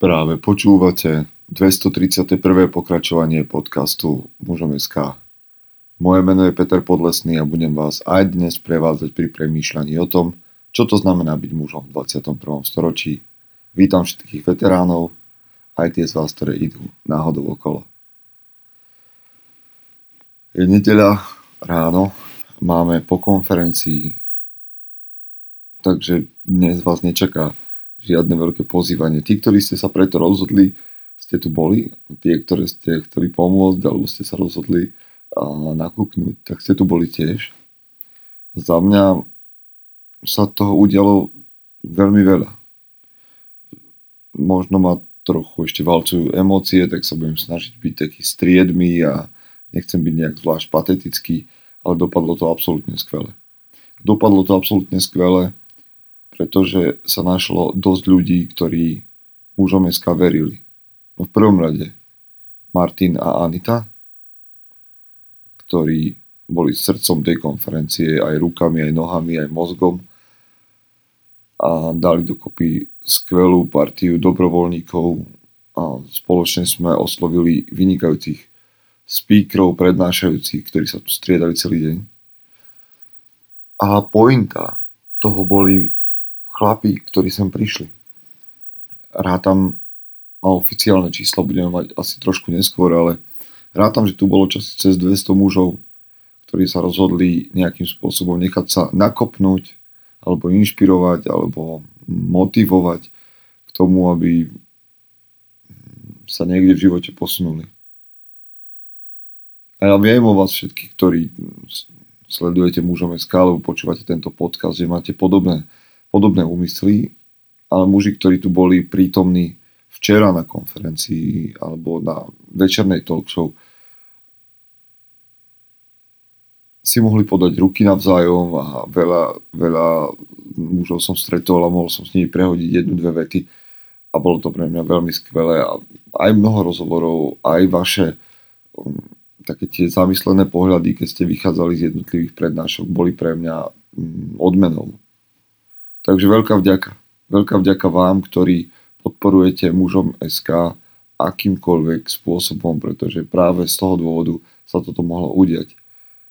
Práve počúvate 231. pokračovanie podcastu Mužom.sk. Moje meno je Peter Podlesný a budem vás aj dnes prevádzať pri premýšľaní o tom, čo to znamená byť mužom v 21. storočí. Vítam všetkých veteránov, aj tie z vás, ktoré idú náhodou okolo. Je nedeľa ráno, máme po konferencii, takže dnes vás nečaká žiadne veľké pozývanie. Tí, ktorí ste sa preto rozhodli, ste tu boli, tie, ktoré ste chceli pomôcť, alebo ste sa rozhodli nakúknúť, tak ste tu boli tiež. Za mňa sa toho udialo veľmi veľa. Možno ma trochu ešte valcujú emócie, tak sa budem snažiť byť taký striedmy a nechcem byť nejak zvlášť patetický, ale dopadlo to absolútne skvele. Dopadlo to absolútne skvele pretože sa našlo dosť ľudí, ktorí mužom SK verili. No v prvom rade Martin a Anita, ktorí boli srdcom tej konferencie, aj rukami, aj nohami, aj mozgom a dali dokopy skvelú partiu dobrovoľníkov a spoločne sme oslovili vynikajúcich speakerov, prednášajúcich, ktorí sa tu striedali celý deň. A pointa toho boli chlapí, ktorí sem prišli. Rátam a oficiálne číslo budeme mať asi trošku neskôr, ale rátam, že tu bolo časi cez 200 mužov, ktorí sa rozhodli nejakým spôsobom nechať sa nakopnúť, alebo inšpirovať, alebo motivovať k tomu, aby sa niekde v živote posunuli. A ja viem o vás všetkých, ktorí sledujete mužom SK, alebo počúvate tento podcast, že máte podobné podobné úmysly, ale muži, ktorí tu boli prítomní včera na konferencii alebo na večernej talk show, si mohli podať ruky navzájom a veľa, veľa mužov som stretol a mohol som s nimi prehodiť jednu, dve vety a bolo to pre mňa veľmi skvelé a aj mnoho rozhovorov, aj vaše um, také tie zamyslené pohľady, keď ste vychádzali z jednotlivých prednášok, boli pre mňa um, odmenou Takže veľká vďaka. Veľká vďaka vám, ktorí podporujete mužom SK akýmkoľvek spôsobom, pretože práve z toho dôvodu sa toto mohlo udiať.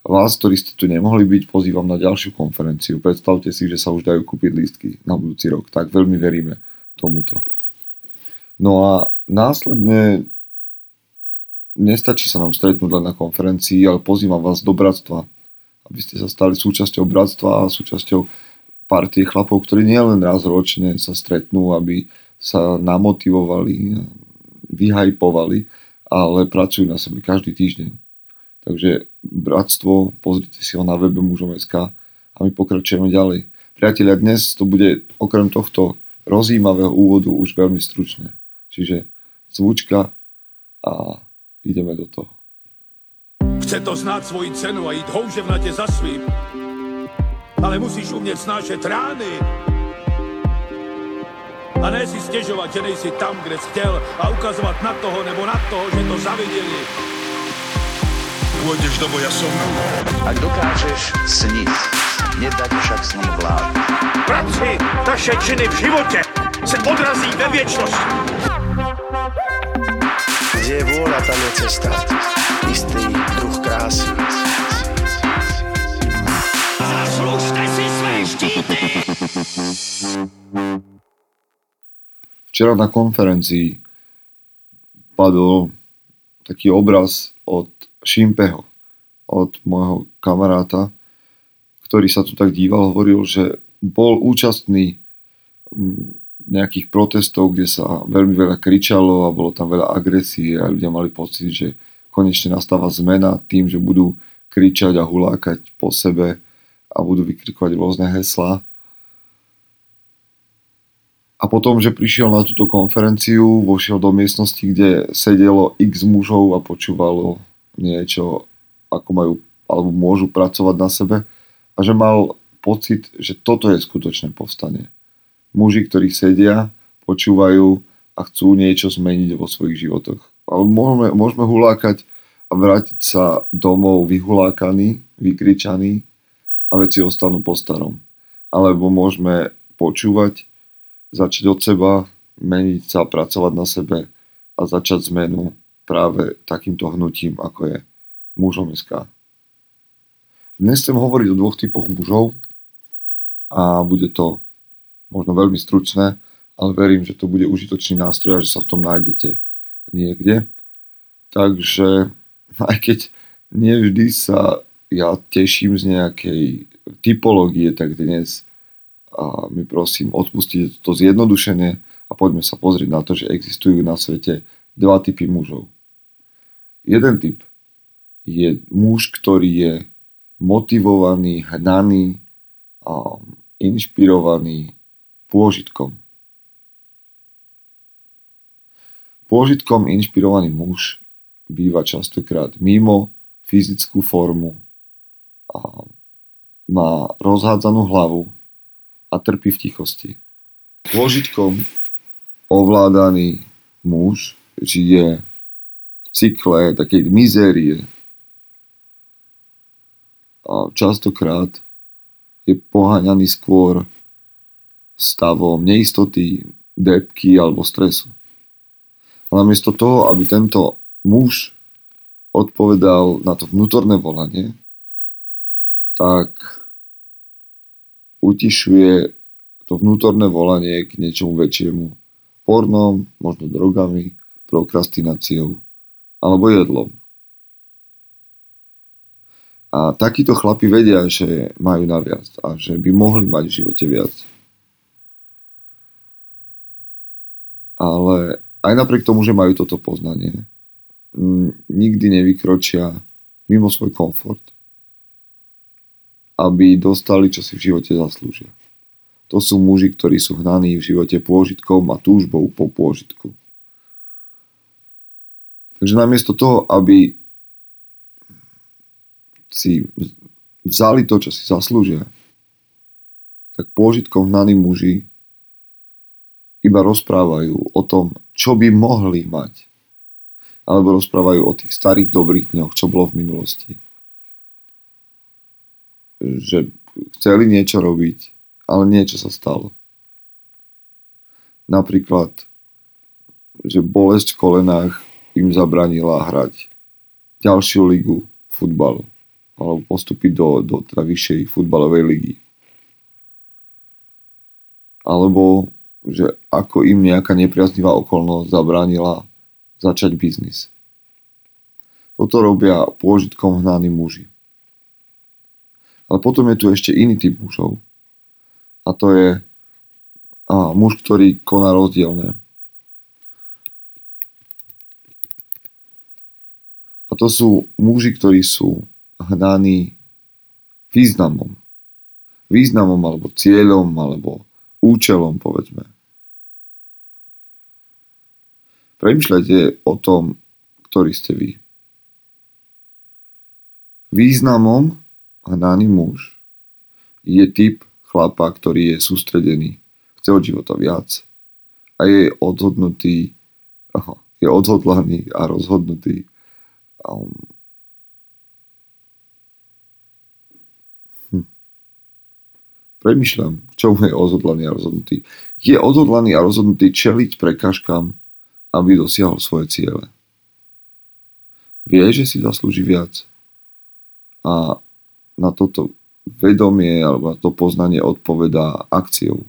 Vás, ktorí ste tu nemohli byť, pozývam na ďalšiu konferenciu. Predstavte si, že sa už dajú kúpiť lístky na budúci rok. Tak veľmi veríme tomuto. No a následne nestačí sa nám stretnúť len na konferencii, ale pozývam vás do bratstva, aby ste sa stali súčasťou bratstva a súčasťou partie chlapov, ktorí nielen raz ročne sa stretnú, aby sa namotivovali, vyhajpovali, ale pracujú na sebe každý týždeň. Takže bratstvo, pozrite si ho na webe mužom.sk a my pokračujeme ďalej. Priatelia, dnes to bude okrem tohto rozjímavého úvodu už veľmi stručné. Čiže zvučka a ideme do toho. Chce to znáť svoji cenu a ísť houževnate za svým ale musíš umět snášet rány. A ne si stěžovat, že nejsi tam, kde jsi chtěl a ukazovat na toho nebo na toho, že to zaviděli. Pôjdeš do boja som. Ak dokážeš sniť, nedať však snom vlád. Práci, taše činy v životě se odrazí ve věčnosti. Kde je vôľa, tam je cesta. Istý druh krásy. Včera na konferencii padol taký obraz od Šimpeho, od môjho kamaráta, ktorý sa tu tak díval, hovoril, že bol účastný mm, nejakých protestov, kde sa veľmi veľa kričalo a bolo tam veľa agresie a ľudia mali pocit, že konečne nastáva zmena tým, že budú kričať a hulákať po sebe a budú vykrikovať rôzne heslá. A potom, že prišiel na túto konferenciu, vošiel do miestnosti, kde sedelo x mužov a počúvalo niečo, ako majú alebo môžu pracovať na sebe a že mal pocit, že toto je skutočné povstanie. Muži, ktorí sedia, počúvajú a chcú niečo zmeniť vo svojich životoch. Ale môžeme, môžeme hulákať a vrátiť sa domov vyhulákaní, vykričaní a veci ostanú po starom. Alebo môžeme počúvať začať od seba, meniť sa, pracovať na sebe a začať zmenu práve takýmto hnutím, ako je mužom SK. Dnes chcem hovoriť o dvoch typoch mužov a bude to možno veľmi stručné, ale verím, že to bude užitočný nástroj a že sa v tom nájdete niekde. Takže aj keď nevždy sa ja teším z nejakej typológie, tak dnes a mi prosím odpustite to zjednodušenie a poďme sa pozrieť na to, že existujú na svete dva typy mužov. Jeden typ je muž, ktorý je motivovaný, hnaný, a inšpirovaný pôžitkom. Pôžitkom inšpirovaný muž býva častokrát mimo fyzickú formu, a má rozhádzanú hlavu, a trpí v tichosti. Pôžitkom ovládaný muž žije v cykle takej mizérie. A častokrát je poháňaný skôr stavom neistoty, depky alebo stresu. A namiesto toho, aby tento muž odpovedal na to vnútorné volanie, tak utišuje to vnútorné volanie k niečomu väčšiemu. Pornom, možno drogami, prokrastináciou alebo jedlom. A takíto chlapi vedia, že majú naviac a že by mohli mať v živote viac. Ale aj napriek tomu, že majú toto poznanie, nikdy nevykročia mimo svoj komfort aby dostali, čo si v živote zaslúžia. To sú muži, ktorí sú hnaní v živote pôžitkom a túžbou po pôžitku. Takže namiesto toho, aby si vzali to, čo si zaslúžia, tak pôžitkom hnaní muži iba rozprávajú o tom, čo by mohli mať. Alebo rozprávajú o tých starých dobrých dňoch, čo bolo v minulosti že chceli niečo robiť, ale niečo sa stalo. Napríklad, že bolesť v kolenách im zabranila hrať ďalšiu ligu futbalu alebo postúpiť do, do teda vyššej futbalovej ligy. Alebo že ako im nejaká nepriaznivá okolnosť zabránila začať biznis. Toto robia pôžitkom hnaní muži. Ale potom je tu ešte iný typ mužov. A to je a, muž, ktorý koná rozdielne. A to sú muži, ktorí sú hnaní významom. Významom alebo cieľom alebo účelom, povedzme. Premýšľajte o tom, ktorý ste vy. Významom hnaný muž je typ chlapa, ktorý je sústredený, chce od života viac a je odhodnutý, je odhodlaný a rozhodnutý um, hm. Premýšľam, čo je odhodlaný a rozhodnutý. Je odhodlaný a rozhodnutý čeliť prekážkam, aby dosiahol svoje ciele. Vie, že si zaslúži viac a na toto vedomie alebo na to poznanie odpovedá akciou.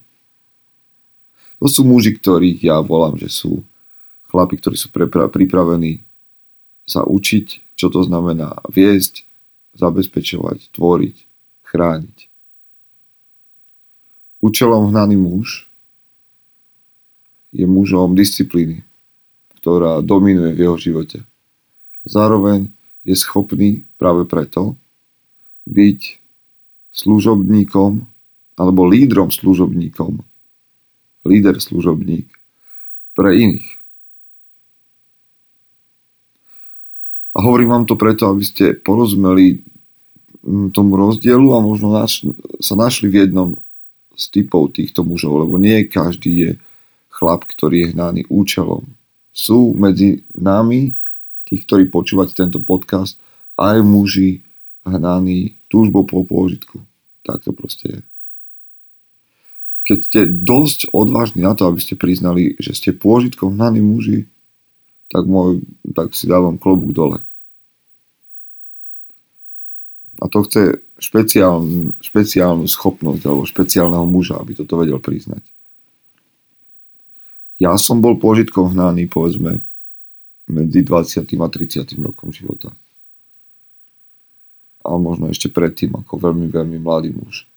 To sú muži, ktorých ja volám, že sú chlapi, ktorí sú pripravení sa učiť, čo to znamená viesť, zabezpečovať, tvoriť, chrániť. Účelom hnaný muž je mužom disciplíny, ktorá dominuje v jeho živote. Zároveň je schopný práve preto byť služobníkom alebo lídrom služobníkom, líder služobník pre iných. A hovorím vám to preto, aby ste porozumeli mm, tomu rozdielu a možno naš, sa našli v jednom z typov týchto mužov, lebo nie každý je chlap, ktorý je hnaný účelom. Sú medzi nami, tých, ktorí počúvate tento podcast, aj muži, hnaný túžbou po pôžitku. Tak to proste je. keď ste dosť odvážni na to, aby ste priznali, že ste pôžitkom hnaní muži, tak, môj, tak si dávam klobúk dole. A to chce špeciálnu, špeciálnu schopnosť alebo špeciálneho muža, aby toto vedel priznať. Ja som bol pôžitkom hnaný, povedzme, medzi 20. a 30. rokom života. A možno ešte predtým, ako veľmi, veľmi mladý muž.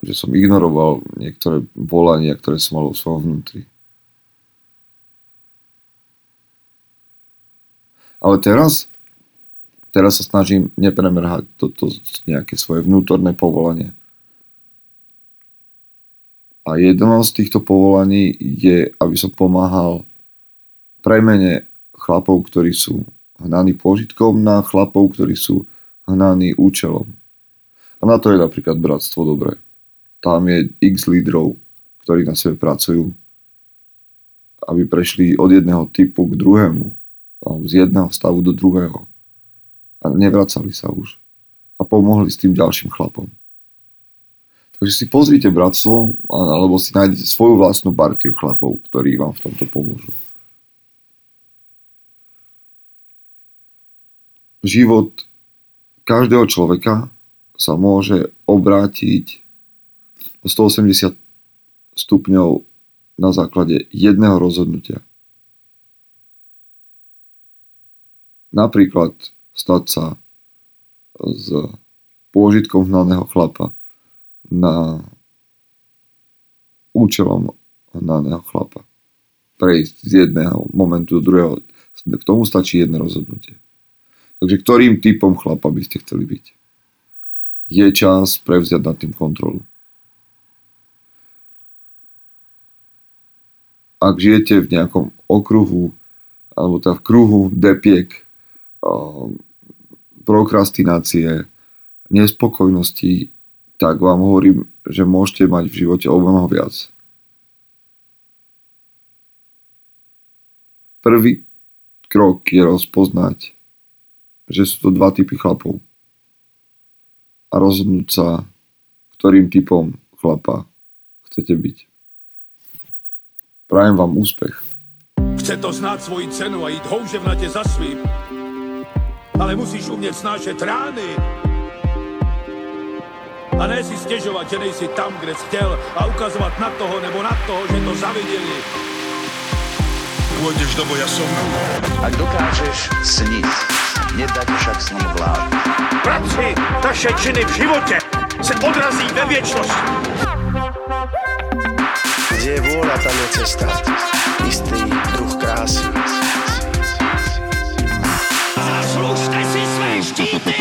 Že som ignoroval niektoré volania, ktoré som mal vo svojom vnútri. Ale teraz teraz sa snažím nepremrhať toto nejaké svoje vnútorné povolanie. A jedno z týchto povolaní je, aby som pomáhal premene chlapov, ktorí sú hnaní požitkom na chlapov, ktorí sú hnaní účelom. A na to je napríklad Bratstvo dobré. Tam je x lídrov, ktorí na sebe pracujú, aby prešli od jedného typu k druhému, z jedného stavu do druhého a nevracali sa už. A pomohli s tým ďalším chlapom. Takže si pozrite bratstvo, alebo si nájdete svoju vlastnú partiu chlapov, ktorí vám v tomto pomôžu. Život každého človeka sa môže obrátiť o 180 stupňov na základe jedného rozhodnutia. Napríklad stať sa s pôžitkom hnaného chlapa na účelom hnaného chlapa. Prejsť z jedného momentu do druhého. K tomu stačí jedno rozhodnutie. Takže ktorým typom chlapa by ste chceli byť? Je čas prevziať nad tým kontrolu. Ak žijete v nejakom okruhu alebo teda v kruhu depiek, um, prokrastinácie, nespokojnosti, tak vám hovorím, že môžete mať v živote o mnoho viac. Prvý krok je rozpoznať, že sú to dva typy chlapov a rozhodnúť sa, ktorým typom chlapa chcete byť. Prajem vám úspech. Chce to znát svoji cenu a jít houževnatě za svým ale musíš umět snášet rány. A ne si stěžovat, že nejsi tam, kde jsi chtěl a ukazovat na toho nebo na toho, že to zaviděli. Pôjdeš do boja som. Ak dokážeš sniť, nedať však som vlád. Práci taše činy v živote se odrazí ve viečnosť. Kde je vôľa, tam je cesta. Istý druh krásy. Zaslužte si své štíty!